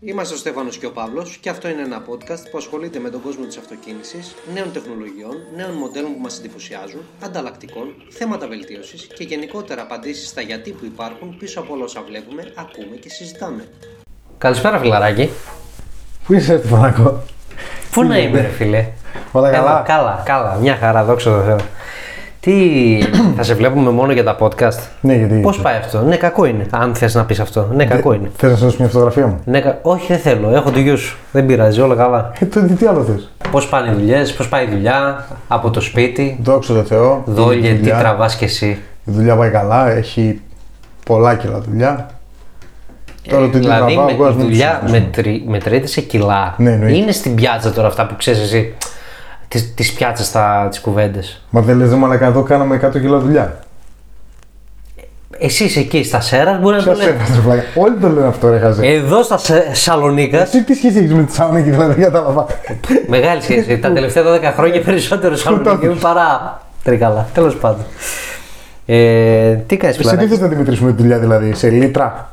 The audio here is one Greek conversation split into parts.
Είμαστε ο Στέφανος και ο Παύλος και αυτό είναι ένα podcast που ασχολείται με τον κόσμο της αυτοκίνησης, νέων τεχνολογιών, νέων μοντέλων που μας εντυπωσιάζουν, ανταλλακτικών, θέματα βελτίωσης και γενικότερα απαντήσεις στα γιατί που υπάρχουν πίσω από όλα όσα βλέπουμε, ακούμε και συζητάμε. Καλησπέρα, φιλαράκι. Πού είσαι, Στεφανάκο; Πού να είμαι, ρε φίλε; Όλα καλά; Εδώ, καλά, καλά. Μια χαρά, δόξα τω Θεώ. Τι, θα σε βλέπουμε μόνο για τα podcast; Ναι, γιατί. Πώς πάει αυτό; Ναι, κακό είναι. Αν θες να πεις αυτό. Ναι, κακό είναι. Θες να σου δώσω μια φωτογραφία μου; Ναι, κα- Όχι, δεν θέλω. Έχω το γιο σου. Δεν πειράζει, όλα καλά. Ε, τότε τι άλλο θες; Πώς πάνε οι δουλειές, πώς πάει η δουλειά, από το σπίτι. Δόξα τω Θεώ. Δόλια, η τι δουλειά- τραβάς κι εσύ. Η δουλειά πάει καλά, έχει πολλά κιλά δουλειά. Τώρα τι δηλαδή, τραβάω, με, εγώ ας η μην δουλειά τους μετρη, μετρείται σε κιλά. Ναι, εννοείται. είναι στην πιάτσα τώρα αυτά που ξέρεις εσύ. Τις τις πιάτσες, τις κουβέντες. Μα δεν λες δε μαλακά εδώ κάναμε 100 κιλά δουλειά. Εσύ είσαι εκεί στα Σέρας, μπορεί να το Ποιος λέει. έφτασε ρε πλάκα. Όλοι το λένε αυτό ρε χαζέ. Εδώ στα Σε- Σαλονίκας, Εσύ τι σχέση έχεις με τη Σαλονίκη δηλαδή δεν κατάλαβα. μεγάλη σχέση. Τα τελευταία 12 χρόνια περισσότερο Σαλονίκη το παρά Τρίκαλα. Τέλος πάντων. Ε, τι κάνεις, Σε τι θες να τη μετρήσουμε τη δουλειά δηλαδή, σε λίτρα,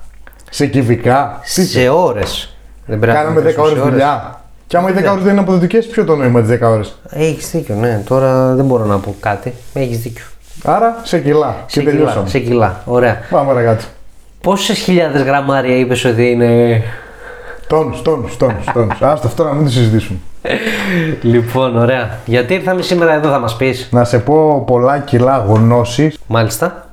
σε κυβικά. Τι θες; Σε ώρες. Δεν πρέπει να Κάναμε 10 μετρήσουμε ώρες σε δουλειά. Και άμα οι 10 ώρες δεν είναι αποδοτικές, ποιο το νόημα τις 10 ώρες; Έχεις δίκιο, ναι. Τώρα δεν μπορώ να πω κάτι. Έχεις δίκιο. Άρα σε κιλά. Σε Και κιλά, τελειώσαμε. σε κιλά. Ωραία. Πάμε παρακάτω. Πόσες χιλιάδες γραμμάρια είπες ότι είναι; Τόνους, τόνους, τόνους, τόνους. Άστο αυτό να μην το συζητήσουμε. Λοιπόν, ωραία. Γιατί ήρθαμε σήμερα εδώ, θα μας πεις; Να σε πω πολλά κιλά γνώση Μάλιστα.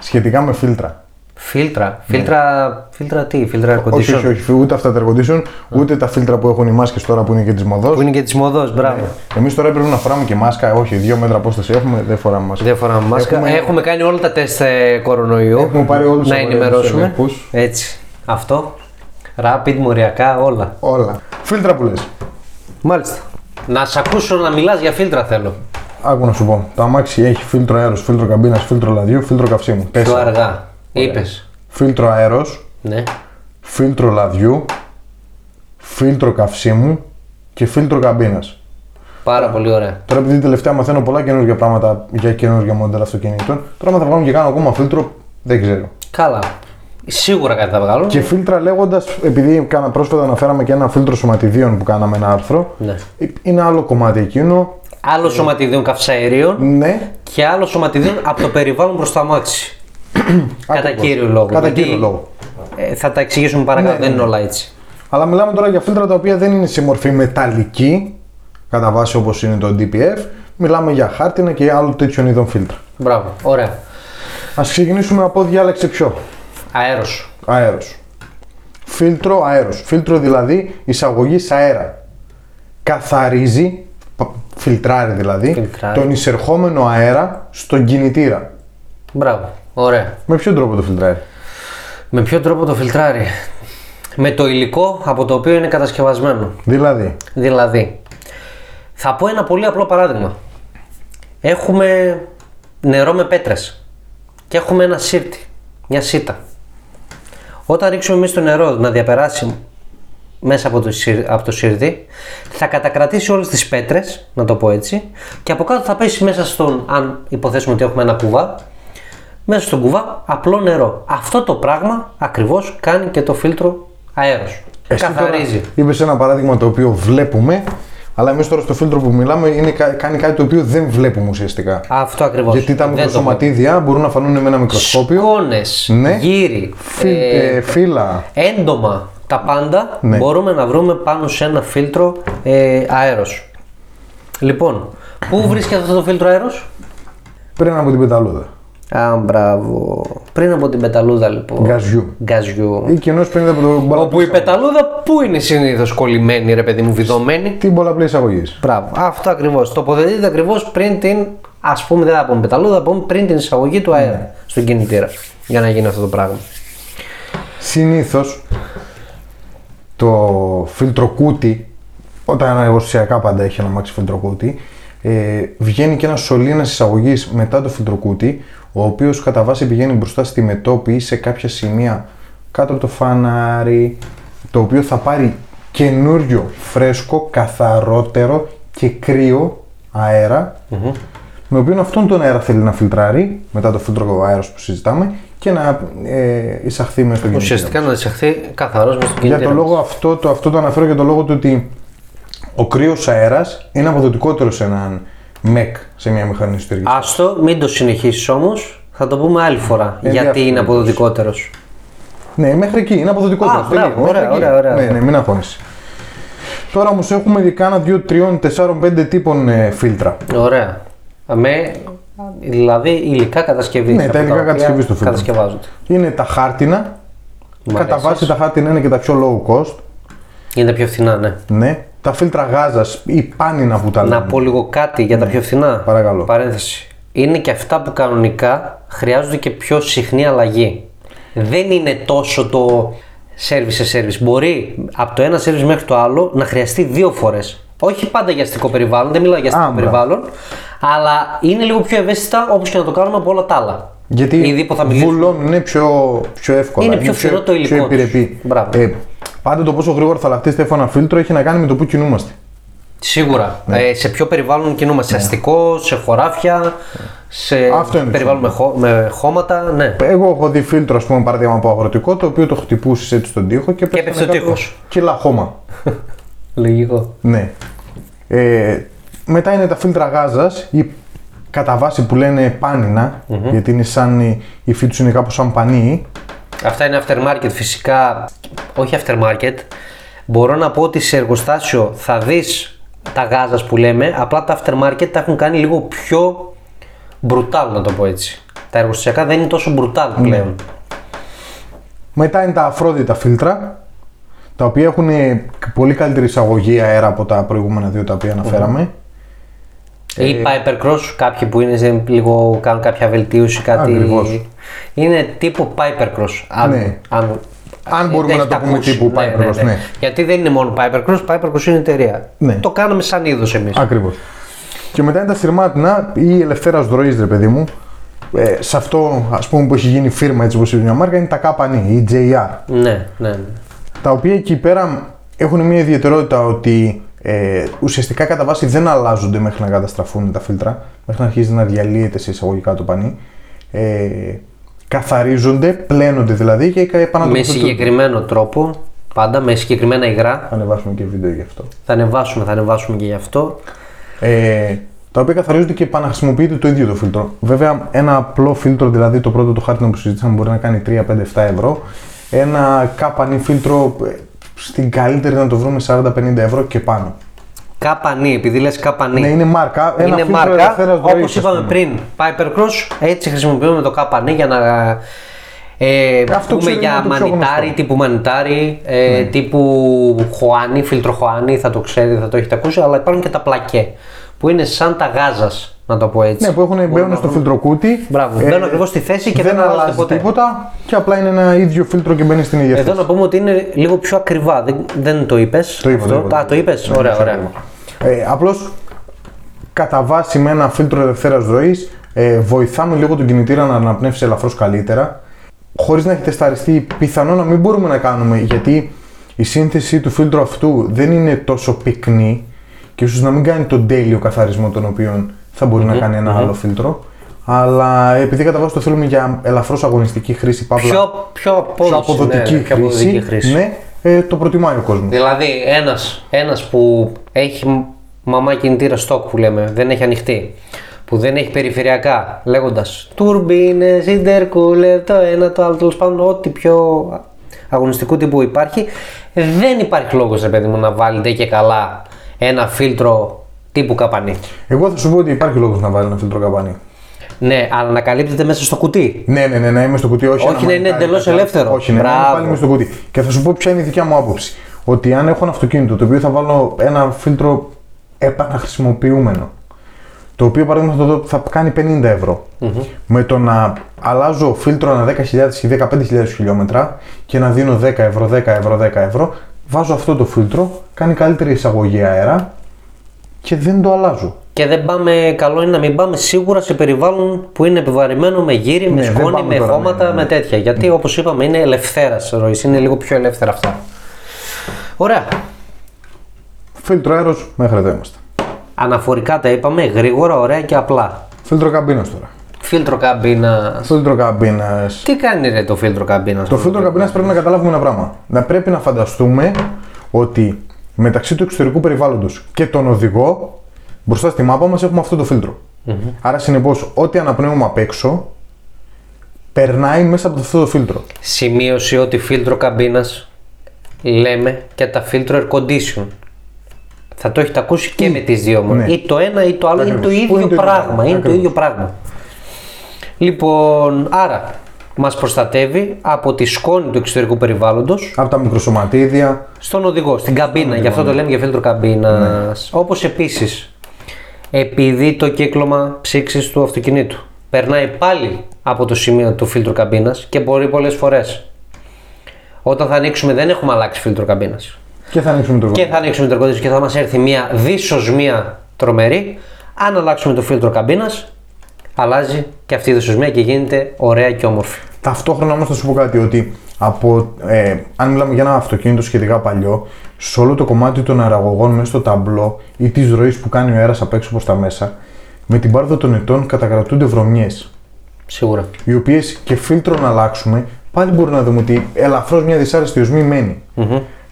σχετικά με φίλτρα. Φίλτρα. Φίλτρα, φίλτρα τι, φίλτρα air Ναι. Όχι, όχι, condition. όχι, ούτε αυτά τα air condition, ούτε τα φίλτρα που έχουν οι μάσκες τώρα που είναι και της μοδός. Που είναι και της μοδός, μπράβο. Εμείς τώρα έπρεπε να φοράμε και μάσκα. Όχι, δύο μέτρα απόσταση έχουμε, δεν φοράμε μάσκα. Δεν φοράμε μάσκα. Έχουμε... Έχουμε- κάνει όλα τα τεστ ε, κορονοϊού. Έχουμε πάρει όλους να τους ενημερώσουμε. ελέγχους. Έτσι. Αυτό. Rapid, μοριακά, όλα. Όλα. Φίλτρα που λες. Μάλιστα. Να σε ακούσω να μιλάς για φίλτρα θέλω. Άκου να σου πω. Το αμάξι έχει φίλτρο αέρος, φίλτρο καμπίνας, φίλτρο λαδιού, φίλτρο καυσίμου. Πιο Τέσσερα. αργά. Είπες. Φίλτρο αέρος, Ναι. φίλτρο λαδιού, φίλτρο καυσίμου και φίλτρο καμπίνας. Πάρα πολύ ωραία. Τώρα επειδή τελευταία μαθαίνω πολλά καινούργια πράγματα για καινούργια μοντέλα αυτοκινήτων, τώρα μα θα βγάλουν και κάνω ακόμα φίλτρο, δεν ξέρω. Καλά. Σίγουρα κάτι θα βγάλω. Και φίλτρα λέγοντας, επειδή κάνα, πρόσφατα αναφέραμε και ένα φίλτρο σωματιδίων που κάναμε ένα άρθρο, Ναι. είναι άλλο κομμάτι εκείνο. Άλλο σωματιδίων καυσαερίων Ναι, και άλλο σωματιδίων από το περιβάλλον προς το αμάξι. Κατά Ακριβώς. κύριο λόγο. Κατά Γιατί, κύριο λόγο. ε, θα τα εξηγήσουμε παρακάτω, Ναι, δεν ναι. είναι όλα έτσι. Αλλά μιλάμε τώρα για φίλτρα τα οποία δεν είναι σε μορφή μεταλλική, κατά βάση όπως είναι το DPF. Μιλάμε για χάρτινα και άλλο τέτοιων είδων φίλτρα. Μπράβο. Ωραία. Ας ξεκινήσουμε από διάλεξε ποιο. Αέρος. Αέρος. Φίλτρο αέρος. Φίλτρο δηλαδή εισαγωγής αέρα. Καθαρίζει, πα- φιλτράρει δηλαδή, Φιλτράρει. τον εισερχόμενο αέρα στον κινητήρα. Μπράβο. Ωραία. Με ποιον τρόπο το φιλτράρει; Με ποιο τρόπο το φιλτράρει; Με το υλικό από το οποίο είναι κατασκευασμένο. Δηλαδή, Δηλαδή, θα πω ένα πολύ απλό παράδειγμα. Έχουμε νερό με πέτρες και έχουμε ένα σύρτη, μια σίτα. Όταν ρίξουμε εμείς το νερό να διαπεράσει μέσα από το, σύρ- από το σύρτη, θα κατακρατήσει όλες τις πέτρες, να το πω έτσι, και από κάτω θα πέσει μέσα στον, αν υποθέσουμε ότι έχουμε ένα κουβά, μέσα στον κουβά απλό νερό. Αυτό το πράγμα ακριβώς κάνει και το φίλτρο αέρος. Καθαρίζει. Είπες ένα παράδειγμα το οποίο βλέπουμε, αλλά εμείς τώρα στο φίλτρο που μιλάμε είναι, κα- κάνει κάτι το οποίο δεν βλέπουμε ουσιαστικά. Αυτό ακριβώς. Γιατί τα Δεν το μικροσωματίδια μπορούν να φανούν με ένα μικροσκόπιο. Σκόνες, Ναι. γύρι, Φι- ε, ε, φύλλα. έντομα, τα πάντα Ναι. μπορούμε να βρούμε πάνω σε ένα φίλτρο ε, αέρος. Λοιπόν, πού βρίσκεται αυτό το φίλτρο αέρος; Πριν από την πεταλούδα. Α, μπράβο. Πριν από την πεταλούδα λοιπόν. Γκαζιού. Γκαζιού. Ή κοινώ πριν από το μπολα- Όπου η πεταλούδα πού είναι συνήθως κολλημένη ρε παιδί μου, βιδωμένη; την πολλαπλή εισαγωγή. Μπράβο. Αυτό ακριβώς. Τοποθετείται ακριβώς πριν την, ας πούμε δεν θα πούμε πεταλούδα, θα πούμε πριν την εισαγωγή του αέρα στον κινητήρα. Για να γίνει αυτό το πράγμα. Συνήθως το φίλτρο κούτι, όταν εργοστασιακά πάντα έχει ένα μάξι φίλτρο κούτι, ε, βγαίνει και ένα σωλήνας εισαγωγής μετά το φίλτρο κούτι, ο οποίος κατά βάση πηγαίνει μπροστά στη μετόπη ή σε κάποια σημεία κάτω από το φανάρι, το οποίο θα πάρει καινούριο, φρέσκο, καθαρότερο και κρύο αέρα με οποίο αυτόν τον αέρα θέλει να φιλτράρει μετά το φίλτρο αέρας που συζητάμε και να ε, εισαχθεί μέσα στο κινητήρα. Ουσιαστικά να εισαχθεί καθαρός μες στην Για κινητήρα. το λόγο αυτό, το, αυτό το αναφέρω για το λόγο του ότι ο κρύος αέρας είναι αποδοτικότερο σε έναν ΜΕΚ σε μια μηχανή εσωτερική. Άστο, μην το συνεχίσεις όμως. Θα το πούμε άλλη φορά. Ε, γιατί είναι διαφορετικός. αποδοτικότερος. Ναι, μέχρι εκεί είναι αποδοτικότερος. Α, μπράβο, ωραία, ωραία, ωραία. Ναι, ναι, μην αγχώνεσαι. Τώρα όμως έχουμε δει κάνα 2, 3, 4, 5 τύπων ε, φίλτρα. Ωραία. Με, δηλαδή υλικά κατασκευής. Ναι, τα υλικά κατασκευής του φίλτρου. Κατασκευάζονται. Είναι τα χάρτινα. Μ' Κατά αρέσει. βάση τα χάρτινα είναι και τα πιο low cost. Είναι τα πιο φθηνά, ναι. Ναι. Τα φίλτρα γάζας ή πάνινα που τα Να λέμε. πω λίγο κάτι για τα πιο φθηνά. Ναι. Παρακαλώ. Παρένθεση. Είναι και αυτά που κανονικά χρειάζονται και πιο συχνή αλλαγή. Δεν είναι τόσο το service σε service. Μπορεί από το ένα service μέχρι το άλλο να χρειαστεί δύο φορές. Όχι πάντα για αστικό περιβάλλον, δεν μιλάω για αστικό Άμπρα. περιβάλλον, αλλά είναι λίγο πιο ευαίσθητα όπως και να το κάνουμε από όλα τα άλλα. Γιατί Ήδη που θα μιλήσουμε. βουλώνουν είναι πιο, πιο εύκολα. Είναι πιο φθηνό το υλικό Πιο τους. επιρρεπή. Μπράβο. Ε, πάντα το πόσο γρήγορα θα λαχτίσετε ένα φίλτρο έχει να κάνει με το που κινούμαστε. Σίγουρα. Ναι. Ε, σε ποιο περιβάλλον κινούμαστε, σε αστικό, σε χωράφια, σε Αυτό είναι το περιβάλλον με, χώ- με χώματα. Ναι. Εγώ έχω δει φίλτρο, ας πούμε, παράδειγμα από αγροτικό, το οποίο το χτυπούσε έτσι στον τοίχο και, έπεσε ο τοίχος. Κιλά χώμα. Λογικό. Ναι. Ε, μετά είναι τα φίλτρα γάζας ή κατά βάση που λένε πάνινα, γιατί είναι σαν η η υφή του είναι κάπω σαν πανί. Αυτά είναι aftermarket φυσικά. Όχι aftermarket. Μπορώ να πω ότι σε εργοστάσιο θα δεις τα γάζας που λέμε, απλά τα aftermarket τα έχουν κάνει λίγο πιο brutal να το πω έτσι. Τα εργοστασιακά δεν είναι τόσο brutal πλέον. Μετά είναι τα αφρόδιτα φίλτρα, τα οποία έχουν πολύ καλύτερη εισαγωγή αέρα από τα προηγούμενα δύο τα οποία αναφέραμε. Ή Piper Cross, κάποιοι που είναι σε λίγο κάνουν κάποια βελτίωση, κάτι. Ακριβώς. Είναι τύπου Piper Cross. Αν, Ναι. αν, Αν μπορούμε έχετε να το πούμε ακούσει. τύπου Piper Cross, ναι. Γιατί δεν είναι μόνο Piper Cross, Piper Cross είναι εταιρεία. Ναι. Το κάναμε σαν είδος εμείς. Ακριβώς. Και μετά είναι τα σειρμάτινα ή ελευθέρας ροή, ρε παιδί μου. Ε, σε αυτό ας πούμε που έχει γίνει φίρμα έτσι όπως είναι μια μάρκα είναι τα Κάπανι ή JR. Ναι, ναι, ναι. τα οποία εκεί πέρα έχουν μια ιδιαιτερότητα ότι ε, ουσιαστικά κατά βάση δεν αλλάζονται μέχρι να καταστραφούν τα φίλτρα, μέχρι να αρχίζει να διαλύεται σε εισαγωγικά το πανί. Ε, καθαρίζονται, πλένονται δηλαδή και Με επανατοποθετούνται. συγκεκριμένο τρόπο, πάντα με συγκεκριμένα υγρά. Θα ανεβάσουμε και βίντεο γι' αυτό. Θα ανεβάσουμε, θα ανεβάσουμε και γι' αυτό. Ε, τα οποία καθαρίζονται και επαναχρησιμοποιείται το ίδιο το φίλτρο. Βέβαια, ένα απλό φίλτρο, δηλαδή το πρώτο το χάρτινο που συζήτησαμε, μπορεί να κάνει 3, 5, 7 ευρώ. Ένα κάπανι φίλτρο ε, στην καλύτερη να το βρούμε 40-50 ευρώ και πάνω. Κάπανι, επειδή λες κάπανι. Ναι, είναι μάρκα. Ένα είναι φίλτρο μάρκα, ελευθέρας ροής, όπως ας είπαμε πούμε. πριν, Piper Cross, έτσι χρησιμοποιούμε το κάπανι για να ε, Αυτό πούμε ξέρω για είναι το πιο μανιτάρι, γνωστό. Ναι. τύπου μανιτάρι, ε, τύπου χωάνι, φίλτρο χωάνι, θα το ξέρετε, θα το έχετε ακούσει, αλλά υπάρχουν και τα πλακέ, που είναι σαν τα γάζας, να το πω έτσι. Ναι, που έχουν, Μπορούμε μπαίνουν να στο βρούμε. φιλτροκούτι. Μπράβο, μπαίνουν ακριβώς στη θέση και δεν δεν αλλάζει αλλάζει ποτέ. τίποτα και απλά είναι ένα ίδιο φίλτρο και μπαίνει στην ίδια Εδώ θέση. να πούμε ότι είναι λίγο πιο ακριβά, δεν, δεν το είπες Το είπα, το είπα, Α, το το είπες, ωραία, ωραία. Ε, Απλώς κατά βάση με ένα φίλτρο ελευθέρας ροή ε, βοηθάμε λίγο τον κινητήρα να αναπνεύσει ελαφρώς καλύτερα. Χωρίς να έχει τεσταριστεί, πιθανό να μην μπορούμε να κάνουμε γιατί η σύνθεση του φίλτρου αυτού δεν είναι τόσο πυκνή και ίσως να μην κάνει τον τέλειο καθαρισμό τον οποίο θα μπορει να κάνει ένα άλλο φίλτρο. Αλλά επειδή κατά βάση το θέλουμε για ελαφρώς αγωνιστική χρήση, παύλα Πιο, πιο, απόδοση, πιο αποδοτική, ναι, πιο χρήση, αποδοτική χρήση. ναι, ε, το προτιμάει ο κόσμος. Δηλαδή, ένας, ένας που έχει μαμά κινητήρα stock που λέμε, δεν έχει ανοιχτή, που δεν έχει περιφερειακά, λέγοντας τουρμπίνες, intercooler, το ένα, το άλλο, τέλος πάντων, ό,τι πιο αγωνιστικού τύπου υπάρχει, δεν υπάρχει λόγος, ρε παιδί μου, να βάλετε και καλά ένα φίλτρο τύπου καπανί. Εγώ θα σου πω ότι υπάρχει λόγος να βάλει ένα φίλτρο καπανί. Ναι, αλλά να καλύπτεται μέσα στο κουτί. Ναι, ναι, ναι, να είμαι στο κουτί, όχι. Όχι, ένα να είναι μανιτάρι, εντελώς κάτι άλλο. ελεύθερο. Όχι, ναι, να είναι Μπράβο. πάλι μες στο κουτί. Και θα σου πω ποια είναι η δικιά μου άποψη. Ότι αν έχω ένα αυτοκίνητο το οποίο θα βάλω ένα φίλτρο επαναχρησιμοποιούμενο, το οποίο παραδείγματο θα, θα κάνει 50 ευρώ, με το να αλλάζω φίλτρο ανά 10.000 ή 15.000 χιλιόμετρα και να δίνω 10 ευρώ, 10 ευρώ, 10 ευρώ, βάζω αυτό το φίλτρο, κάνει καλύτερη εισαγωγή αέρα και δεν το αλλάζω. Και δεν πάμε, καλό είναι να μην πάμε σίγουρα σε περιβάλλον που είναι επιβαρημένο με γύρι, με Ναι, δεν σκόνη, πάμε με τώρα, χώματα, ναι, ναι. με τέτοια. Γιατί όπως είπαμε είναι ελευθέρας ροή, είναι λίγο πιο ελεύθερα αυτά. Ωραία. Φίλτρο αέρος, μέχρι εδώ είμαστε. Αναφορικά τα είπαμε, γρήγορα, ωραία και απλά. Φίλτρο καμπίνας τώρα. Φίλτρο καμπίνας. Φίλτρο καμπίνας. Τι κάνει ρε το φίλτρο καμπίνας; Το φίλτρο καμπίνας πρέπει να καταλάβουμε ένα πράγμα. Να πρέπει να φανταστούμε ότι μεταξύ του εξωτερικού περιβάλλοντος και τον οδηγό, μπροστά στη μάπα μας έχουμε αυτό το φιλτρο Άρα συνεπώς, ό,τι αναπνέουμε απ' έξω περνάει μέσα από αυτό το φίλτρο. Σημείωση ότι φίλτρο καμπίνας λέμε και τα φίλτρο air condition. Θα το έχετε ακούσει και με τις δύο μου. Ναι. Ή το ένα ή το άλλο είναι το Ακριβώς. Πού ίδιο είναι το ίδιο πράγμα. πράγμα. Είναι το Ακριβώς. ίδιο πράγμα. Λοιπόν, άρα μας προστατεύει από τη σκόνη του εξωτερικού περιβάλλοντος Από τα μικροσωματίδια. στον οδηγό, στην καμπίνα. Γι' αυτό το λέμε για φίλτρο καμπίνας. Όπως επίσης, επειδή το κύκλωμα ψήξης του αυτοκινήτου περνάει πάλι από το σημείο του φίλτρου καμπίνας και μπορεί πολλές φορές. Όταν θα ανοίξουμε δεν έχουμε αλλάξει φίλτρο καμπίνας. Και θα ανοίξουμε το και θα ανοίξουμε το air condition και θα μας έρθει μια δυσοσμία τρομερή. Αν αλλάξουμε το φίλτρο καμπίνας αλλάζει και αυτή η δυσοσμία και γίνεται ωραία και όμορφη. Ταυτόχρονα όμως θα σου πω κάτι, ότι από, ε, αν μιλάμε για ένα αυτοκίνητο σχετικά παλιό, σε όλο το κομμάτι των αεραγωγών μέσα στο ταμπλό ή της ροής που κάνει ο αέρας απ' έξω προς τα μέσα, με την πάρδο των ετών κατακρατούνται βρωμιές. Σίγουρα. Οι οποίες και φίλτρο να αλλάξουμε, πάλι μπορούμε να δούμε ότι ελαφρώς μια δυσάρεστη οσμή μένει.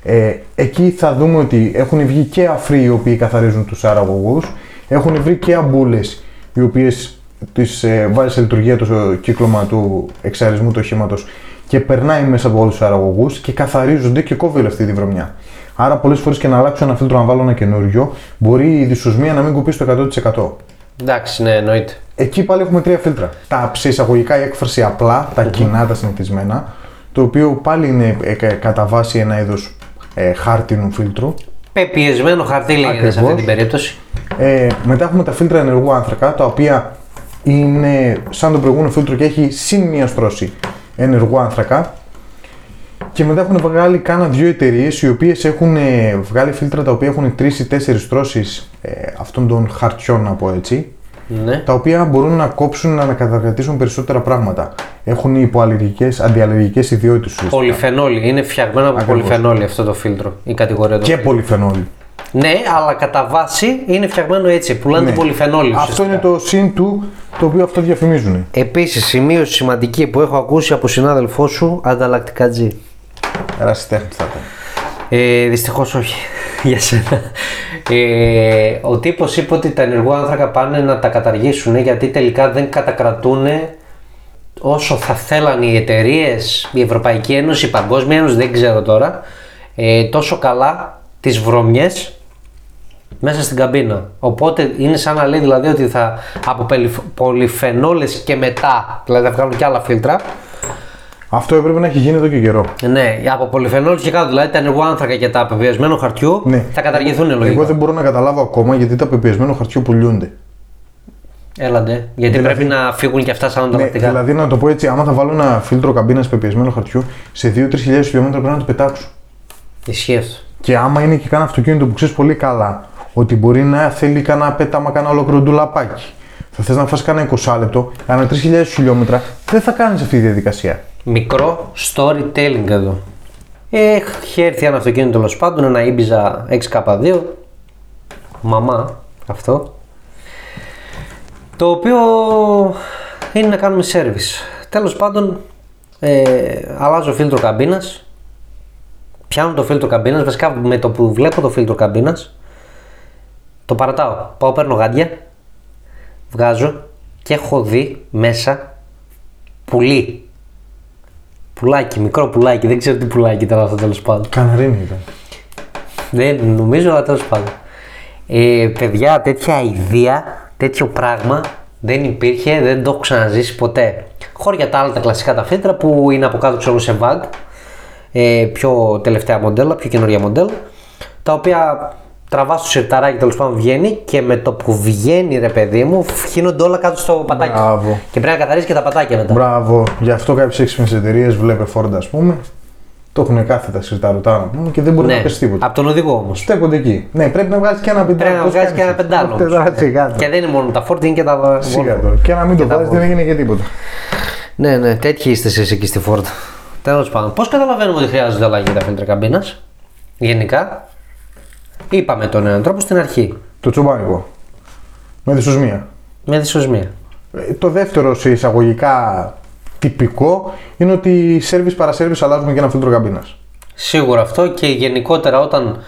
Ε, εκεί θα δούμε ότι έχουν βγει και αφροί οι οποίοι καθαρίζουν τους αεραγωγού, έχουν βρει και αμπούλες οι οποίες τι ε, βάζει σε λειτουργία το κύκλωμα του εξαρισμού του οχήματος και περνάει μέσα από όλους τους αεραγωγού και καθαρίζονται και κόβει όλη αυτή τη βρωμιά. Άρα, πολλές φορές και να αλλάξω ένα φίλτρο να βάλω ένα καινούριο, μπορεί η δυσοσμία να μην κοπεί στο 100%. Εντάξει, ναι, εννοείται. Εκεί πάλι έχουμε τρία φίλτρα. Τα ψεισαγωγικά η έκφραση απλά, τα κοινά, τα συνηθισμένα, το οποίο πάλι είναι ε, κα- κατά βάση ένα είδος ε, χάρτινου φίλτρου. Πεπιεσμένο χαρτί λέγεται σε αυτή Ακριβώς. την περίπτωση. Ε, μετά έχουμε τα φίλτρα ενεργού άνθρακα, τα οποία είναι σαν το προηγούμενο φίλτρο και έχει συν μία στρώση ενεργού άνθρακα. Και μετά έχουν βγάλει κάνα δύο εταιρείες οι οποίες έχουν ε, βγάλει φίλτρα τα οποία έχουν τρεις ή τέσσερις στρώσεις ε, αυτών των χαρτιών, να πω έτσι. Ναι. τα οποία μπορούν να κόψουν να ανακατακρατήσουν περισσότερα πράγματα. Έχουν υποαλλεργικές, αντιαλλεργικές ιδιότητες ουσιαστικά. Πολυφενόλη. Είναι φτιαγμένο από Ακριβώς. πολυφενόλη αυτό το φίλτρο. Η κατηγορία του. Και πολυφενόλη. Ναι, αλλά κατά βάση είναι φτιαγμένο έτσι. Πουλάνε Ναι. πολυφενόλη. Αυτό είναι το συν του το οποίο αυτό διαφημίζουν. Επίσης, σημείωση σημαντική που έχω ακούσει από συνάδελφό σου, ανταλλακτικά G. Ερασιτέχνη θα ήταν. Ε, Δυστυχώς όχι για σένα. Ε, ο τύπος είπε ότι τα ενεργό άνθρακα πάνε να τα καταργήσουν γιατί τελικά δεν κατακρατούν όσο θα θέλαν οι εταιρείες, η Ευρωπαϊκή Ένωση, η Παγκόσμια Ένωση, δεν ξέρω τώρα, ε, τόσο καλά τις βρωμιές μέσα στην καμπίνα. Οπότε είναι σαν να λέει δηλαδή ότι θα από πελυφ- πολυφενόλες και μετά, δηλαδή θα βγάλουν και άλλα φίλτρα, Αυτό έπρεπε να έχει γίνει εδώ και καιρό. ναι, από πολυφενόλες και κάτω, δηλαδή τα ενεργό άνθρακα και τα πεπιεσμένου χαρτιού Ναι. θα καταργηθούν λογικά. Εγώ δεν μπορώ να καταλάβω ακόμα γιατί τα πεπιεσμένο χαρτιού πουλούνται. Έλαντε, γιατί Δηλαδή- πρέπει να φύγουν και αυτά σαν Ναι, ανταλλακτικά. δηλαδή να το πω έτσι, άμα θα βάλω ένα φίλτρο καμπίνας πεπιεσμένο χαρτιού, σε 2-3 χιλιάδες χιλιόμετρα πρέπει να το πετάξω. Ισχύει αυτό. Και άμα είναι και κάνα αυτοκίνητο που ξέρεις πολύ καλά ότι μπορεί να θέλει κάνα πέταμα, κάνα ολόκληρο ντουλαπάκι. Θα θες να φας κάνα 20 λεπτό, κάνα 3.000 χιλιόμετρα, δεν θα κάνεις αυτή τη διαδικασία. Μικρό storytelling εδώ. Έχει έρθει ένα αυτοκίνητο τέλος πάντων, ένα Ibiza 6K2. Μαμά, αυτό. Το οποίο είναι να κάνουμε service. Τέλος πάντων, ε, αλλάζω φίλτρο καμπίνας. Πιάνω το φίλτρο καμπίνας, βασικά με το που βλέπω το φίλτρο καμπίνας, το παρατάω. Πάω, παίρνω γάντια, βγάζω και έχω δει μέσα πουλί. Πουλάκι, μικρό πουλάκι, δεν ξέρω τι πουλάκι ήταν αυτό τέλος πάντων. Καναρίνη ήταν. Δεν νομίζω, αλλά τέλος πάντων. Ε, παιδιά, τέτοια ιδέα, τέτοιο πράγμα δεν υπήρχε, δεν το έχω ξαναζήσει ποτέ. Χώρια τα άλλα τα κλασικά τα φίλτρα που είναι από κάτω ξέρω σε VAG, ε, πιο τελευταία μοντέλα, πιο καινούργια μοντέλα, τα οποία τραβάς το σιρταράκι τέλος πάντων βγαίνει και με το που βγαίνει ρε παιδί μου, γίνονται όλα κάτω στο πατάκι. Μπράβο. Και πρέπει να καθαρίσει και τα πατάκια μετά. Μπράβο, γι' αυτό κάποιες έξυπνε εταιρείε, βλέπε Ford ας πούμε, το έχουν κάθετα σιρταρωτά να πούμε και δεν μπορεί να Ναι, πέσει τίποτα. από τον οδηγό όμως. Στέκονται εκεί. Ναι, πρέπει να βγάζει και ένα πεντάλο. Πρέπει να Πώς βγάζει κάνεις και ένα έτσι; πεντάλο. Ούτε τώρα σιγά τώρα. Και δεν είναι μόνο τα Ford, είναι και τα Σιγά Volvo. τώρα. Και να μην το τα βάζει, δεν Volvo. έγινε και τίποτα. Ναι, ναι, τέτοιοι είστε εσείς εκεί στη Ford. Τέλος πάντων, πώς καταλαβαίνουμε ότι χρειάζονται αλλαγή τα φίλτρα καμπίνας, γενικά; Είπαμε τον έναν τρόπο στην αρχή. Το τσομπάνικο. Με δυσοσμία. Με δυσοσμία. Ε, Το δεύτερο σε εισαγωγικά τυπικό είναι ότι σερβις παρασέρβις αλλάζουμε και ένα φίλτρο καμπίνας. Σίγουρα αυτό και γενικότερα όταν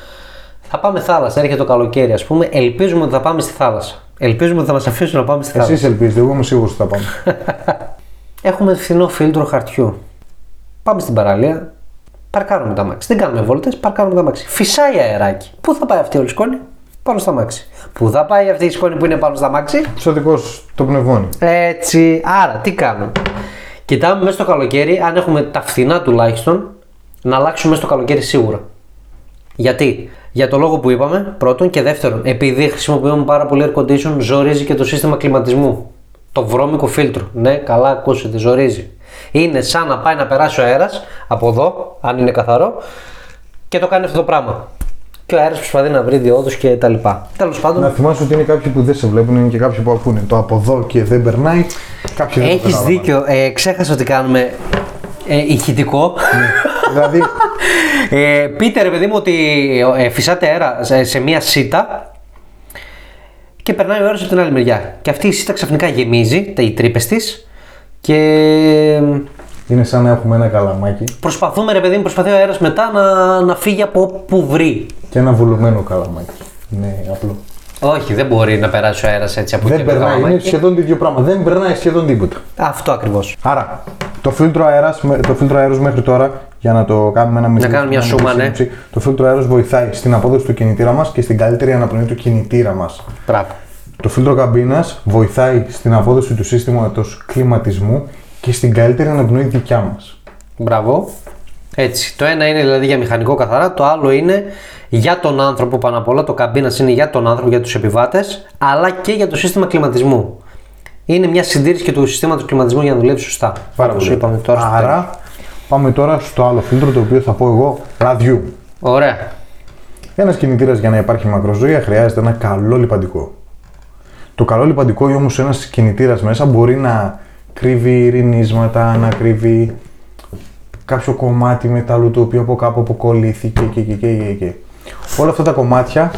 θα πάμε θάλασσα, έρχεται το καλοκαίρι ας πούμε, ελπίζουμε ότι θα πάμε στη θάλασσα. Ελπίζουμε ότι θα μας αφήσουν να πάμε στη θάλασσα. Εσείς ελπίζετε, εγώ είμαι σίγουρος ότι θα πάμε. Έχουμε φθηνό φίλτρο χαρτιού. Πάμε στην παραλία, παρκάρουμε τα μάξι. Δεν κάνουμε βόλτες, παρκάρουμε τα μάξι. Φυσάει αεράκι. Πού θα πάει αυτή όλη η σκόνη, πάνω στα μάξι. Πού θα πάει αυτή η σκόνη που είναι πάνω στα μάξι, Στο δικό σου το πνευμόνι. έτσι. Άρα, τι κάνουμε; Κοιτάμε μέσα στο καλοκαίρι, αν έχουμε τα φθηνά τουλάχιστον, να αλλάξουμε μέσα στο καλοκαίρι σίγουρα. Γιατί, για το λόγο που είπαμε, πρώτον και δεύτερον, επειδή χρησιμοποιούμε πάρα πολύ air condition, ζορίζει και το σύστημα κλιματισμού. Το βρώμικο φίλτρο. Ναι, καλά ακούσετε, ζορίζει. Είναι σαν να πάει να περάσει ο αέρας από εδώ, αν είναι καθαρό, και το κάνει αυτό το πράγμα. Και ο αέρας προσπαθεί να βρει διόδους και τα λοιπά. Τέλος πάντων, Να θυμάσαι ότι είναι κάποιοι που δεν σε βλέπουν, είναι και κάποιοι που ακούνε. Το από εδώ και δεν περνάει. Κάποιοι δεν το έχεις καταλαβαίνουν. δίκιο. Ε, ξέχασα ότι κάνουμε ε, ηχητικό. Δηλαδή, Ε, πείτε ρε παιδί μου ότι ε, φυσάτε αέρα σε, σε μία σίτα και περνάει ο αέρας από την άλλη μεριά. Και αυτή η σίτα ξαφνικά γεμίζει, τα οι τρύπες της και είναι σαν να έχουμε ένα καλαμάκι προσπαθούμε ρε παιδί μου, προσπαθεί ο αέρας μετά να, να φύγει από όπου βρει. και ένα βουλωμένο καλαμάκι. Είναι απλό. Όχι, δεν μπορεί να περάσει ο αέρας έτσι από εκεί Δεν από το περνάει, είναι καλαμάκι. σχεδόν το ίδιο πράγμα. Δεν περνάει σχεδόν τίποτα. Αυτό ακριβώς. Άρα, το φίλτρο, αέρας, με- το φίλτρο αέρος μέχρι τώρα, για να το κάνουμε ένα μικρό. κάνουμε μια μικρή σούμα, ναι. σύνοψη, Το φίλτρο αέρος βοηθάει στην απόδοση του κινητήρα μας και στην καλύτερη αναπνοή του κινητήρα μας. Μπράβο. Το φίλτρο καμπίνας βοηθάει στην απόδοση του σύστηματος κλιματισμού και στην καλύτερη αναπνοή δικιά μας. Μπράβο. Έτσι. Το ένα είναι δηλαδή για μηχανικό καθαρά, το άλλο είναι για τον άνθρωπο πάνω απ' όλα. Το καμπίνας είναι για τον άνθρωπο, για τους επιβάτες, αλλά και για το σύστημα κλιματισμού. Είναι μια συντήρηση και του συστήματος κλιματισμού για να δουλεύει σωστά. Όπως είπαμε τώρα. στο τέλος. Άρα, πάμε τώρα στο άλλο φίλτρο το οποίο θα πω εγώ ραδιού. Ωραία. Ένας κινητήρας για να υπάρχει μακροζωία χρειάζεται ένα καλό λιπαντικό. Το καλό λιπαντικό όμως ένας κινητήρας μέσα μπορεί να κρύβει ρινίσματα, να κρύβει κάποιο κομμάτι μετάλλου το οποίο από κάπου αποκολλήθηκε και, και, και, και, και. Όλα αυτά τα κομμάτια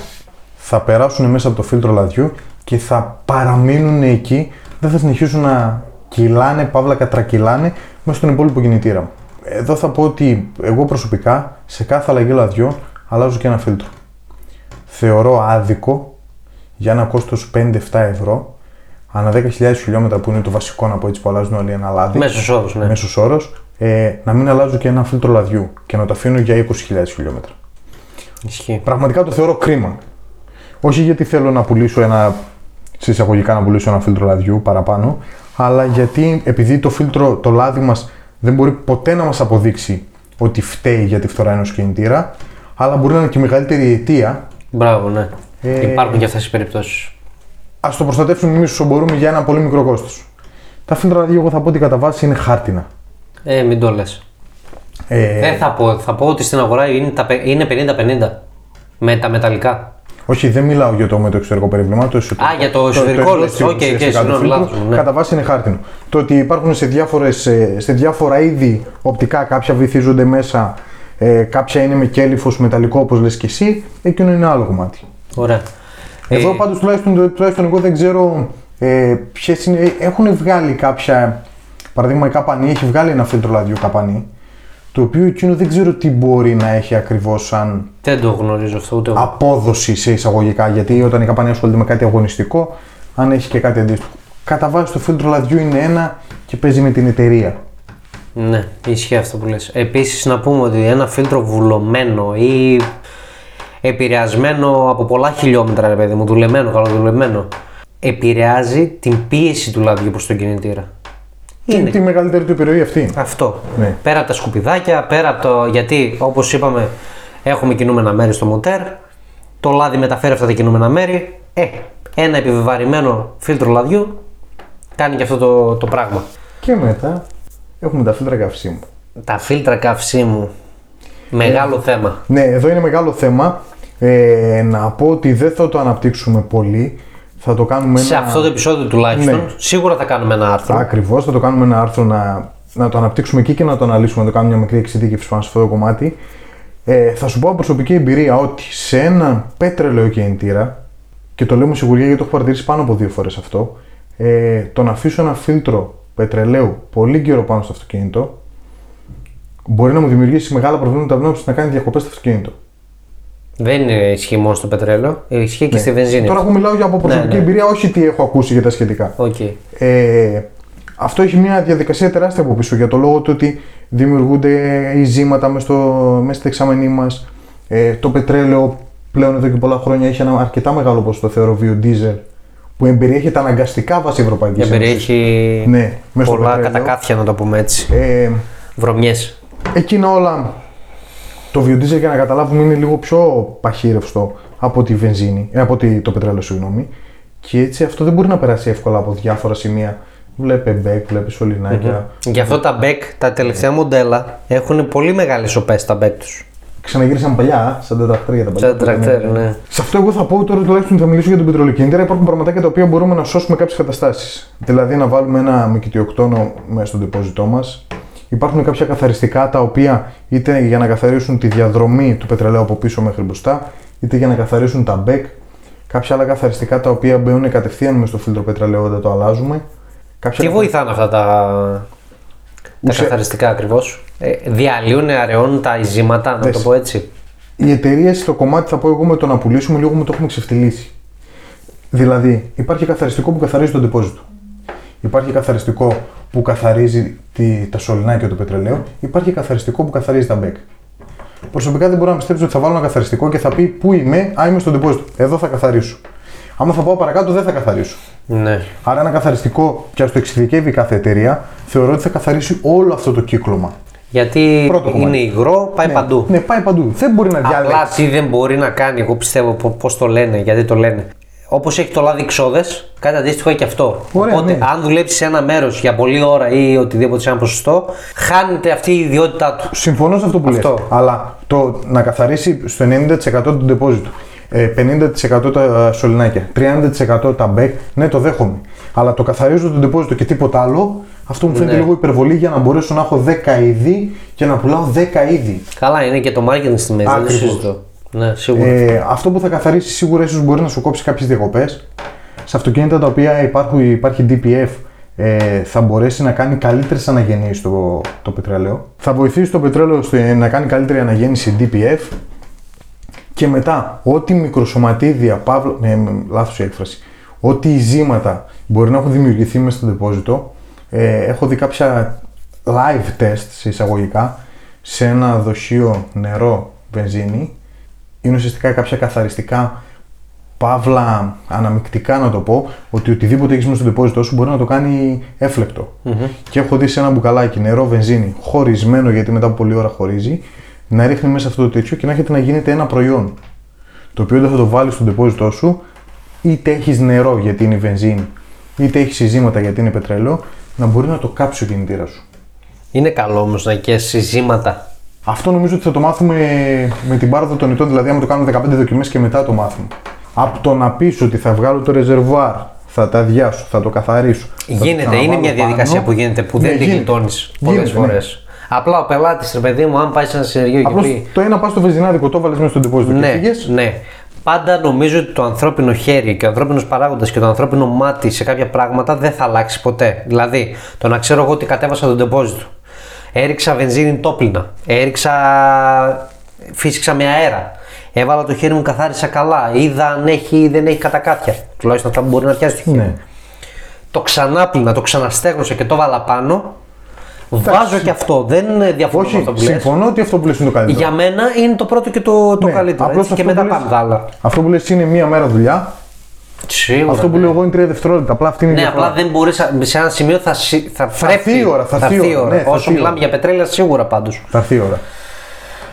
θα περάσουν μέσα από το φίλτρο λαδιού και θα παραμείνουν εκεί, δεν θα συνεχίσουν να κυλάνε, παύλα κατρακυλάνε μέσα στον υπόλοιπο κινητήρα μου. Εδώ θα πω ότι εγώ προσωπικά σε κάθε αλλαγή λαδιών αλλάζω και ένα φίλτρο. Θεωρώ άδικο για ένα κόστος 5-7 ευρώ ανά 10.000 χιλιόμετρα που είναι το βασικό να πω έτσι που αλλάζουν όλοι ένα λάδι. Μέσος όρος, ναι. Μέσος όρος, ε, να μην αλλάζω και ένα φίλτρο λαδιού και να το αφήνω για 20.000 χιλιόμετρα. Ισχύει. Πραγματικά το θεωρώ κρίμα. Όχι γιατί θέλω να πουλήσω ένα, σε εισαγωγικά να πουλήσω ένα φίλτρο λαδιού παραπάνω, αλλά γιατί επειδή το φίλτρο, το λάδι μας δεν μπορεί ποτέ να μας αποδείξει ότι φταίει για τη φθορά ενός κινητήρα, αλλά μπορεί να είναι και η μεγαλύτερη αιτία. Μπράβο, ναι. Ε, Υπάρχουν και αυτές οι περιπτώσεις. Ας το προστατεύσουμε εμείς όσο μπορούμε για ένα πολύ μικρό κόστος. Τα φίλτρα λαδιού εγώ θα πω ότι κατά βάση είναι χάρτινα. Ε, μην το λες. Ε, Δεν θα πω. Θα πω ότι στην αγορά είναι, τα, πε- είναι 50-50 με τα μεταλλικά. Όχι, δεν μιλάω για το με το εξωτερικό περίβλημα. Το εσωτερικό. Α, για το εσωτερικό εντός λες. του Οκ, οκ, ουσιαστικά του συγγνώμη, φίλτρου, λάθος μου, ναι. Κατά βάση είναι χάρτινο. Το ότι υπάρχουν σε, διάφορες, ε, σε διάφορα είδη οπτικά, κάποια βυθίζονται μέσα, ε, κάποια είναι με κέλυφος μεταλλικό όπως λες και εσύ, εκείνο είναι άλλο κομμάτι. Ωραία. Εδώ Ε, πάντως τουλάχιστον, τουλάχιστον εγώ δεν ξέρω ε, ποιες είναι, έχουν βγάλει κάποια, παραδείγμα η Καπανή έχει βγάλει ένα φίλτρο λαδιού Καπανή, το οποίο εκείνο δεν ξέρω τι μπορεί να έχει ακριβώς σαν Δεν το γνωρίζω αυτό ούτε εγώ. απόδοση σε εισαγωγικά. Γιατί όταν η καμπανία ασχολείται με κάτι αγωνιστικό, αν έχει και κάτι αντίστοιχο. Κατά βάση το φίλτρο λαδιού είναι ένα και παίζει με την εταιρεία. Ναι, ισχύει αυτό που λες. Επίσης να πούμε ότι ένα φίλτρο βουλωμένο ή επηρεασμένο από πολλά χιλιόμετρα, ρε παιδί μου, δουλεμένο, καλοδουλεμένο, επηρεάζει την πίεση του λαδιού προς τον κινητήρα. Και τη μεγαλύτερη του επιρροή αυτή; Αυτό. Ναι. Πέρα από τα σκουπιδάκια, πέρα από το. Γιατί όπως είπαμε, έχουμε κινούμενα μέρη στο μοτέρ. Το λάδι μεταφέρει αυτά τα κινούμενα μέρη. Ε, ένα επιβεβαρημένο φίλτρο λαδιού κάνει και αυτό το, το πράγμα. Και μετά έχουμε τα φίλτρα καυσίμου. Τα φίλτρα καυσίμου. Μεγάλο θέμα. Ναι, εδώ είναι μεγάλο θέμα. Ε, να πω ότι δεν θα το αναπτύξουμε πολύ. Θα το κάνουμε Σε ένα... αυτό το επεισόδιο τουλάχιστον, Ναι. σίγουρα θα κάνουμε ένα άρθρο. Ακριβώς, θα το κάνουμε ένα άρθρο να, να το αναπτύξουμε εκεί και να το αναλύσουμε, να το κάνουμε μια μικρή εξειδίκευση πάνω σε αυτό το κομμάτι. Ε, θα σου πω από προσωπική εμπειρία ότι σε ένα πέτρελαιο κινητήρα, και το λέω με σιγουριά γιατί το έχω παρατηρήσει πάνω από δύο φορές αυτό, ε, το να αφήσω ένα φίλτρο πετρελαίου πολύ καιρό πάνω στο αυτοκίνητο μπορεί να μου δημιουργήσει μεγάλα προβλήματα πνεύματος να κάνει διακοπές στο αυτοκίνητο. Δεν είναι ισχύει μόνο στο πετρέλαιο, ε, ισχύει και στη βενζίνη. Ναι. Τώρα εγώ μιλάω για από προσωπική Ναι, ναι. εμπειρία, όχι τι έχω ακούσει για τα σχετικά. Οκ. Ε, αυτό έχει μια διαδικασία τεράστια από πίσω για το λόγο του ότι δημιουργούνται ιζήματα μέσα, στο, μέσα στη δεξαμενή μας. Ε, το πετρέλαιο πλέον εδώ και πολλά χρόνια έχει ένα αρκετά μεγάλο ποσοστό θεωρώ βιοντίζελ που εμπεριέχεται αναγκαστικά βάσει Ευρωπαϊκής Ένωσης. Εμπεριέχει Ναι, μέσα στο πολλά πετρέλαιο. κατακάθια, να το πούμε έτσι. Ε, Βρωμιές. εκείνα όλα το βιοντίζελ για να καταλάβουμε είναι λίγο πιο παχύρευστο από τη βενζίνη, ε, από τη, το πετρέλαιο συγγνώμη. Και έτσι αυτό δεν μπορεί να περάσει εύκολα από διάφορα σημεία. Βλέπε μπέκ, βλέπει σωληνάκια. Γι' αυτό τα BEC, τα τελευταία μοντέλα, έχουν πολύ μεγάλες οπέ τα BEC τους. Ξαναγύρισαν παλιά, α, σαν τα τρακτέρια τα παλιά. Σαν τρακτέρ, ναι. Σε αυτό εγώ θα πω τώρα τουλάχιστον θα μιλήσω για τον πετρολοκίνητρα. Υπάρχουν πραγματάκια τα οποία μπορούμε να σώσουμε κάποιες καταστάσεις. Δηλαδή να βάλουμε ένα μικητιοκτόνο μέσα στο τεπόζιτό μας. Υπάρχουν κάποια καθαριστικά τα οποία είτε για να καθαρίσουν τη διαδρομή του πετρελαίου από πίσω μέχρι μπροστά, είτε για να καθαρίσουν τα μπέκ. Κάποια άλλα καθαριστικά τα οποία μπαίνουν κατευθείαν μες στο φίλτρο πετρελαίου όταν το αλλάζουμε. Κάποια Τι καθα- βοηθάνε αυτά τα, τα Ουσε- καθαριστικά ακριβώς; Ε, διαλύουν, αραιώνουν τα ειζήματα, να το Δες. πω έτσι. οι εταιρείες στο κομμάτι θα πω εγώ με το να πουλήσουμε λίγο μου το έχουμε ξεφτυλίσει. Δηλαδή, υπάρχει καθαριστικό που καθαρίζει το ντεπόζιτο. Υπάρχει καθαριστικό που καθαρίζει τη, τα σωληνάκια του πετρελαίου. Υπάρχει καθαριστικό που καθαρίζει τα μπέκ. Προσωπικά δεν μπορώ να πιστέψω ότι θα βάλω ένα καθαριστικό και θα πει Πού είμαι, Α, είμαι στο ντεπόζιτο. Εδώ θα καθαρίσω. Άμα θα πάω παρακάτω, δεν θα καθαρίσω. Ναι. Άρα, ένα καθαριστικό, και ας το εξειδικεύει κάθε εταιρεία, θεωρώ ότι θα καθαρίσει όλο αυτό το κύκλωμα. Γιατί Πρώτο κομμάτι. είναι υγρό, πάει ναι, παντού. Ναι, πάει παντού. Δεν μπορεί να διαλέξει. Απλά τι δεν μπορεί να κάνει, εγώ πιστεύω πώς το λένε, γιατί το λένε. Όπως έχει το λάδι ξόδες, κάτι αντίστοιχο έχει και αυτό. Ωραία, Οπότε, ναι. αν δουλέψεις σε ένα μέρος για πολλή ώρα ή οτιδήποτε σε ένα ποσοστό, χάνεται αυτή η ιδιότητά του. Συμφωνώ σε αυτό που λες. Αυτό. Αλλά το να καθαρίσει στο 90% του ντεπόζιτου, ε, 50% τα σωληνάκια, 30% τα μπέκ, ναι, το δέχομαι. Αλλά το καθαρίζω το ντεπόζιτο και τίποτα άλλο, αυτό μου φαίνεται Ναι. λίγο υπερβολή για να μπορέσω να έχω 10 είδη και να πουλάω 10 είδη. Καλά, είναι και το marketing στη μέση, δεν το Ακριβώς. Συζητώ. Ναι, σίγουρα. Ε, αυτό που θα καθαρίσει σίγουρα ίσως μπορεί να σου κόψει κάποιες διακοπές. Σε αυτοκίνητα τα οποία υπάρχουν, υπάρχει DPF ε, θα μπορέσει να κάνει καλύτερες αναγεννήσεις το, το πετρέλαιο. Θα βοηθήσει το πετρέλαιο στο- να κάνει καλύτερη αναγέννηση DPF και μετά ό,τι μικροσωματίδια, παύλα, με, με, λάθος η έκφραση, ό,τι ειζήματα μπορεί να έχουν δημιουργηθεί μέσα στο ντεπόζιτο, ε, έχω δει κάποια live test σε εισαγωγικά σε ένα δοχείο νερό βενζίνη είναι ουσιαστικά κάποια καθαριστικά παύλα αναμεικτικά να το πω ότι οτιδήποτε έχεις μέσα στο ντεπόζιτό σου μπορεί να το κάνει έφλεκτο. Και έχω δει σε ένα μπουκαλάκι νερό βενζίνη χωρισμένο γιατί μετά από πολλή ώρα χωρίζει να ρίχνει μέσα αυτό το τέτοιο και να έχετε να γίνεται ένα προϊόν το οποίο δεν θα το βάλεις στο ντεπόζιτό σου είτε έχεις νερό γιατί είναι βενζίνη είτε έχεις συζήματα γιατί είναι πετρέλαιο να μπορεί να το κάψει ο κινητήρας σου. Είναι καλό όμως να έχει συζήματα. Αυτό νομίζω ότι θα το μάθουμε με την πάροδο των ετών, δηλαδή άμα το κάνουμε 15 δοκιμές και μετά το μάθουμε. Από το να πεις ότι θα βγάλω το ρεζερβουάρ, θα τα αδειάσω, θα το καθαρίσω. θα το Γίνεται, είναι ξαναβάλω μια διαδικασία πάνω. που γίνεται που Ναι, δεν τη γίνεται. γλιτώνεις πολλές Γίνεται, ναι. φορές. Απλά ο πελάτης, ρε παιδί μου, αν πάει σε ένα συνεργείο και Απλώς πει. το ένα πας στο βενζινάδικο, το βάλες μέσα στο ντεπόζιτο και Ναι, φύγες. ναι. Πάντα νομίζω ότι το ανθρώπινο χέρι και ο ανθρώπινος παράγοντας και το ανθρώπινο μάτι σε κάποια πράγματα δεν θα αλλάξει ποτέ. Δηλαδή, το να ξέρω εγώ ότι κατέβασα τον ντεπόζιτο, έριξα βενζίνη τόπλινα, έριξα. φύσηξα με αέρα, έβαλα το χέρι μου, καθάρισα καλά, είδα αν έχει ή δεν έχει κατακάθια. Τουλάχιστον αυτά που μπορεί να πιάσει το χέρι. Ναι. Το ξανάπλυνα, το ξαναστέγνωσα και το βάλα πάνω. Βάζω και αυτό. Δεν διαφωνώ με Όχι, αυτό που λες. συμφωνώ ότι αυτό που λες είναι το καλύτερο. Για μένα είναι το πρώτο και το, το Ναι, καλύτερο. απλώς έτσι, και αυτό μετά που λες- πάμε τα άλλα. Αυτό που λες είναι μία μέρα δουλειά, Σίγουρα. αυτό που ναι. λέω εγώ είναι τρία δευτερόλεπτα. Απλά αυτή είναι η Ναι, διαφορά. απλά δεν μπορείς σε ένα σημείο θα, σι- θα, Θα πρέπει. έρθει η ώρα, θα έρθει η ώρα, ναι, θα Όσο έρθει η μιλάμε ώρα. για πετρέλαια, σίγουρα πάντως. Θα έρθει η ώρα.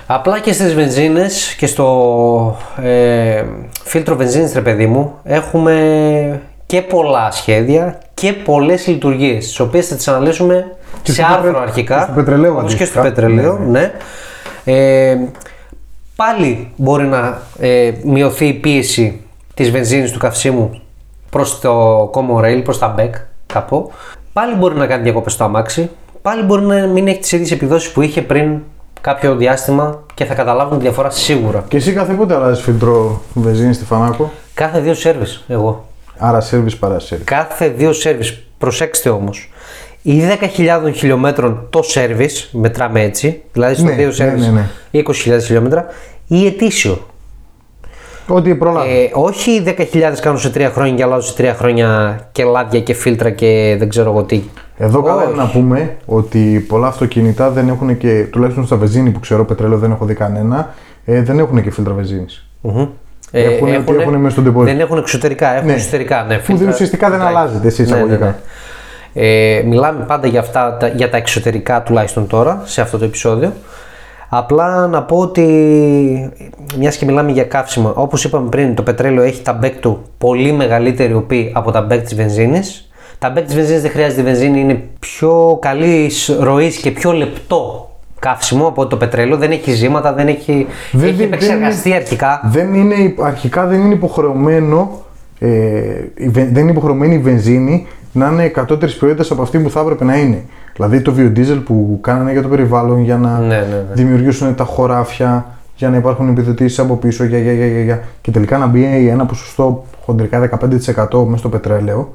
Απλά και στις βενζίνες και στο ε, φίλτρο βενζίνης, ρε παιδί μου, έχουμε και πολλά σχέδια και πολλές λειτουργίες, τις οποίες θα τις αναλύσουμε Και σε στο άρθρο πετρε- αρχικά. και στο πετρελαίο όπως και στο αντίστοιχα. πετρελαίο, ναι. Ε, πάλι μπορεί να ε, μειωθεί η πίεση της βενζίνης του καυσίμου προς το common rail, προς τα back, κάπου. Πάλι μπορεί να κάνει διακοπές στο αμάξι. Πάλι μπορεί να μην έχει τις ίδιες επιδόσεις που είχε πριν κάποιο διάστημα και θα καταλάβουν τη διαφορά σίγουρα. Και εσύ κάθε πότε αλλάζεις φίλτρο βενζίνης στη Φανάκο; Κάθε δύο σέρβις εγώ. Άρα service παρά service. Κάθε δύο service, προσέξτε όμως, ή 10.000 χιλιόμετρων το service, μετράμε έτσι, δηλαδή στο Ναι, δύο ναι, service ναι, ναι. ή 20.000 χιλιόμετρα, ή ετήσιο. Ό,τι προλάβει. Ε, όχι 10.000 κάνουν σε τρία χρόνια και αλλάζουν σε τρία χρόνια και λάδια και φίλτρα και δεν ξέρω εγώ τι. Εδώ καλά όχι. είναι να πούμε ότι πολλά αυτοκίνητα δεν έχουν και, τουλάχιστον στα βενζίνη που ξέρω, πετρέλαιο δεν έχω δει κανένα, ε, δεν έχουν και φίλτρα βενζίνης. Μμμ. Έχουνε ότι έχουνε μέσα στον τεπόζιτο. Δεν έχουν εξωτερικά, έχουν Ναι. εσωτερικά. Ναι, Που φίλτρα. δεν, ουσιαστικά δεν Ναι. αλλάζεται σε Ναι, ναι, εισαγωγικά. ναι. Ε, μιλάμε πάντα για, αυτά, τα- για τα εξωτερικά τουλάχιστον τώρα σε αυτό το επεισόδιο. Απλά να πω ότι μιας και μιλάμε για καύσιμα, όπως είπαμε πριν, το πετρέλαιο έχει τα μπέκ του πολύ μεγαλύτερη οπή από τα μπέκ της βενζίνης. Τα μπέκ της βενζίνης δεν χρειάζεται η βενζίνη, είναι πιο καλή ροής και πιο λεπτό καύσιμο από το πετρέλαιο. Δεν έχει ιζήματα, δεν έχει, Δεν- έχει δεν- επεξεργαστεί δεν- αρχικά. Δεν είναι, υπ- αρχικά δεν είναι υποχρεωμένο, ε, η βε- δεν είναι υποχρεωμένη η βενζίνη να είναι κατώτερη ποιότητα από αυτή που θα έπρεπε να είναι. Δηλαδή το βιοντίζελ που κάνανε για το περιβάλλον για να Ναι, ναι, ναι. δημιουργήσουν τα χωράφια, για να υπάρχουν επιδοτήσεις από πίσω, για, για, για, για, για, και τελικά να μπει ένα ποσοστό χοντρικά 15% μέσα στο πετρέλαιο.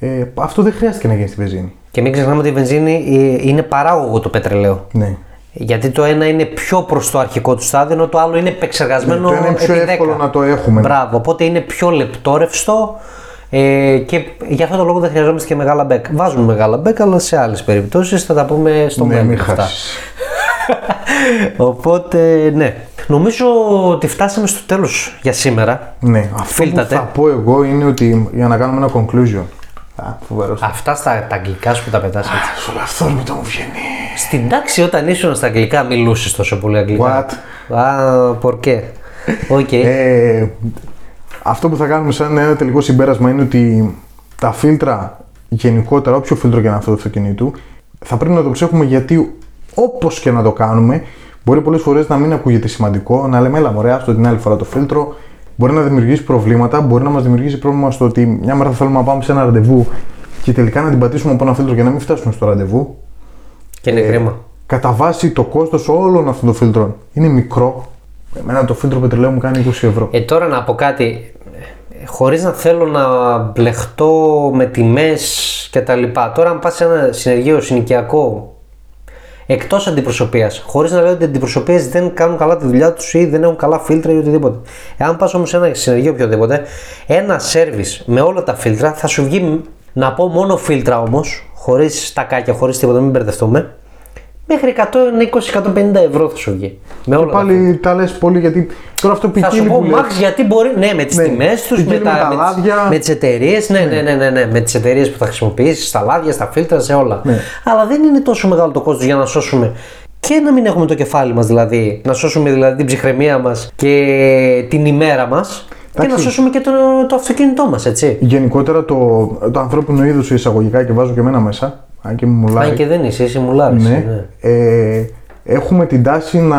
Ε, αυτό δεν χρειάστηκε να γίνει στη βενζίνη. Και μην ξεχνάμε ότι η βενζίνη ε, είναι παράγωγο το πετρελαίο. Ναι. Γιατί το ένα είναι πιο προς το αρχικό του στάδιο, ενώ το άλλο είναι επεξεργασμένο. Ναι, το ένα είναι πιο επί εύκολο 10. να το έχουμε. Μπράβο, οπότε είναι πιο λεπτό ρευστό ε, και γι' αυτό το λόγο δεν χρειαζόμαστε και μεγάλα μπέκ. Βάζουμε μεγάλα μπέκ, αλλά σε άλλες περιπτώσεις θα τα πούμε στο Ναι, μέλλον. μην αυτά. χάσεις. Οπότε, ναι. Νομίζω ότι φτάσαμε στο τέλος για σήμερα. Ναι, αυτό Φίλτατε. που θα πω εγώ είναι ότι για να κάνουμε ένα conclusion. Α, φοβερός. Αυτά στα τα αγγλικά σου που τα πετάς έτσι. Σου αυθόρμητο μου βγαίνει. Στην τάξη όταν ήσουν στα αγγλικά μιλούσες τόσο πολύ αγγλικά. What? Α, πορκέ. Οκ. Ε, αυτό που θα κάνουμε σαν ένα τελικό συμπέρασμα είναι ότι τα φίλτρα γενικότερα, όποιο φίλτρο και να είναι αυτό το αυτοκινήτου, θα πρέπει να το προσέχουμε γιατί όπως και να το κάνουμε, μπορεί πολλές φορές να μην ακούγεται σημαντικό, να λέμε έλα μωρέ, άστο την άλλη φορά το φίλτρο, μπορεί να δημιουργήσει προβλήματα, μπορεί να μας δημιουργήσει πρόβλημα στο ότι μια μέρα θα θέλουμε να πάμε σε ένα ραντεβού και τελικά να την πατήσουμε από ένα φίλτρο και να μην φτάσουμε στο ραντεβού. Και είναι κρίμα. Κατά βάση το κόστος όλων αυτών των φίλτρων είναι μικρό. Εμένα το φίλτρο πετρελαίου μου κάνει 20 ευρώ. Ε, τώρα να πω κάτι, ε, χωρίς να θέλω να μπλεχτώ με τιμές και τα λοιπά. Τώρα αν πας σε ένα συνεργείο συνοικιακό εκτός αντιπροσωπείας, χωρίς να λέω ότι οι αντιπροσωπείες δεν κάνουν καλά τη δουλειά τους ή δεν έχουν καλά φίλτρα ή οτιδήποτε. Εάν πας όμως σε ένα συνεργείο οποιοδήποτε, ένα σέρβις με όλα τα φίλτρα θα σου βγει, να πω μόνο φίλτρα όμως, χωρίς στακάκια, χωρίς τίποτα, μην μπερδευτούμε, μέχρι 120-150 ευρώ θα σου βγει. Με όλα τα Πάλι τα λες πολύ γιατί τώρα αυτό θα ποικίλει σου πω που λες. Max γιατί μπορεί. Ναι, με τις Ναι, τιμές τους, ποικίλει με, με τα με, τις- λάδια. με τις εταιρείες. Ναι, ναι, ναι, ναι, ναι, με τις εταιρείες που θα χρησιμοποιήσεις, στα λάδια, στα φίλτρα, σε όλα. Ναι. Αλλά δεν είναι τόσο μεγάλο το κόστος για να σώσουμε και να μην έχουμε το κεφάλι μας δηλαδή. Να σώσουμε δηλαδή την ψυχραιμία μας και την ημέρα μας. Και να Εντάξει. σώσουμε και το, το αυτοκίνητό μας, έτσι. Γενικότερα το, το ανθρώπινο είδος εισαγωγικά και βάζω και εμένα μέσα, αν και μου μουλάει. Αν και δεν είσαι, είσαι μουλάρης, ναι, ναι. Ε, έχουμε την τάση να,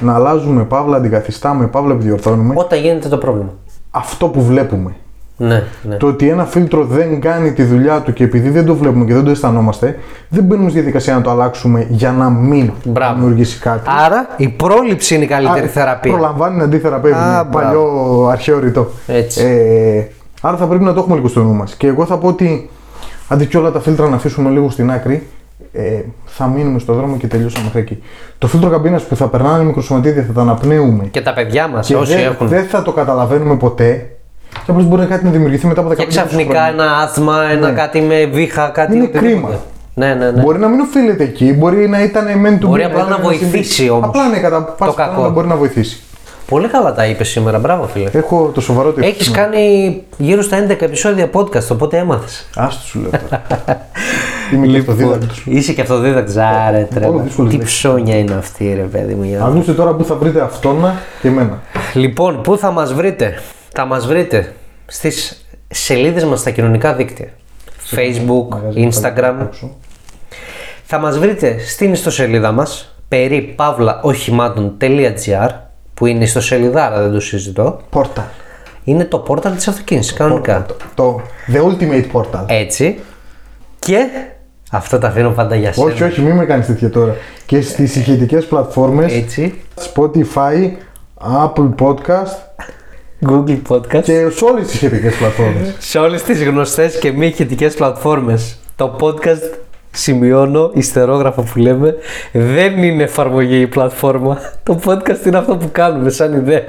να αλλάζουμε παύλα, αντικαθιστάμε, παύλα επιδιορθώνουμε Όταν γίνεται το πρόβλημα. αυτό που βλέπουμε. Ναι, ναι. Το ότι ένα φίλτρο δεν κάνει τη δουλειά του και επειδή δεν το βλέπουμε και δεν το αισθανόμαστε, δεν μπαίνουμε στη διαδικασία να το αλλάξουμε για να μην Μπράβο. δημιουργήσει κάτι. Άρα η πρόληψη είναι η καλύτερη Α, θεραπεία. Προλαμβάνει να αντιθεραπεύει. Α, είναι μπράβο. παλιό αρχαίο ρητό. Έτσι. Ε, άρα θα πρέπει να το έχουμε λίγο στο νου μας. Και εγώ θα πω ότι αντί και όλα τα φίλτρα να αφήσουμε λίγο στην άκρη, ε, θα μείνουμε στο δρόμο και τελειώσαμε μέχρι εκεί. Το φίλτρο καμπίνας που θα περνάνε μικροσωματίδια θα τα αναπνέουμε Και τα παιδιά μας, και όσοι δεν, έχουν. δεν θα το καταλαβαίνουμε ποτέ. Και απλώς μπορεί κάτι να δημιουργηθεί μετά από 15 Και ξαφνικά χρόνια. ένα άσθμα, ένα Ναι. κάτι με βήχα, κάτι. Είναι οτιδήποτε. κρίμα. Ναι, ναι, ναι. Μπορεί να μην οφείλεται εκεί, μπορεί να ήταν μεν του Μπορεί απλά να βοηθήσει όμως Απλά ναι, κατά πάσα κακό. πιθανότητα μπορεί να βοηθήσει. Πολύ καλά τα είπες σήμερα, μπράβο φίλε. Έχω το σοβαρό τη Έχεις κάνει γύρω στα 11 επεισόδια podcast, οπότε έμαθες. Άστο σου λέω τώρα. Είμαι και αυτοδίδακτος. Είσαι και αυτοδίδακτος. Άρε, Όλο τρέλα. δύσκολες Τι λέξεις. ψώνια είναι αυτή, ρε παιδί μου. για- Ακούστε τώρα που θα βρείτε αυτόνα και εμένα. Λοιπόν, πού θα μας βρείτε; Θα μας βρείτε στις σελίδες μας στα κοινωνικά δίκτυα. Facebook, Μαγαζί Instagram. έξω. Θα μας βρείτε στην ιστοσελίδα μας περί παύλαοχημάτων.gr που είναι ιστοσελιδάρα, δεν το συζητώ. Portal. Είναι το πόρταλ της αυτοκίνησης, κανονικά. Το, το The Ultimate Portal. Έτσι. Και αυτό τα αφήνω πάντα για σένα. όχι, όχι, μην με κάνεις τέτοια τώρα. Και στις ηχητικές πλατφόρμες Έτσι. Spotify, Apple Podcast, Google Podcast. Και σε όλες τις σχετικέ πλατφόρμες. Σε όλες τις γνωστές και μη ηχητικές πλατφόρμες. Το podcast, σημειώνω, ιστερόγραφο που λέμε, δεν είναι εφαρμογή η πλατφόρμα. Το podcast είναι αυτό που κάνουμε σαν ιδέα.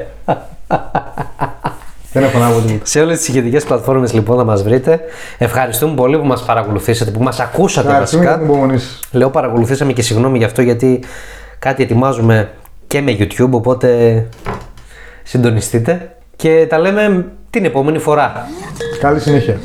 Δεν έχω να πω τίποτα. Σε όλες τις ηχητικές πλατφόρμες λοιπόν να μας βρείτε. Ευχαριστούμε πολύ που μας παρακολουθήσατε, που μας ακούσατε Ευχαριστούμε για την βασικά. υπομονή σας. Λέω παρακολουθήσαμε και συγγνώμη γι' αυτό γιατί κάτι ετοιμάζουμε και με YouTube, οπότε συντονιστείτε και τα λέμε την επόμενη φορά. Καλή συνέχεια.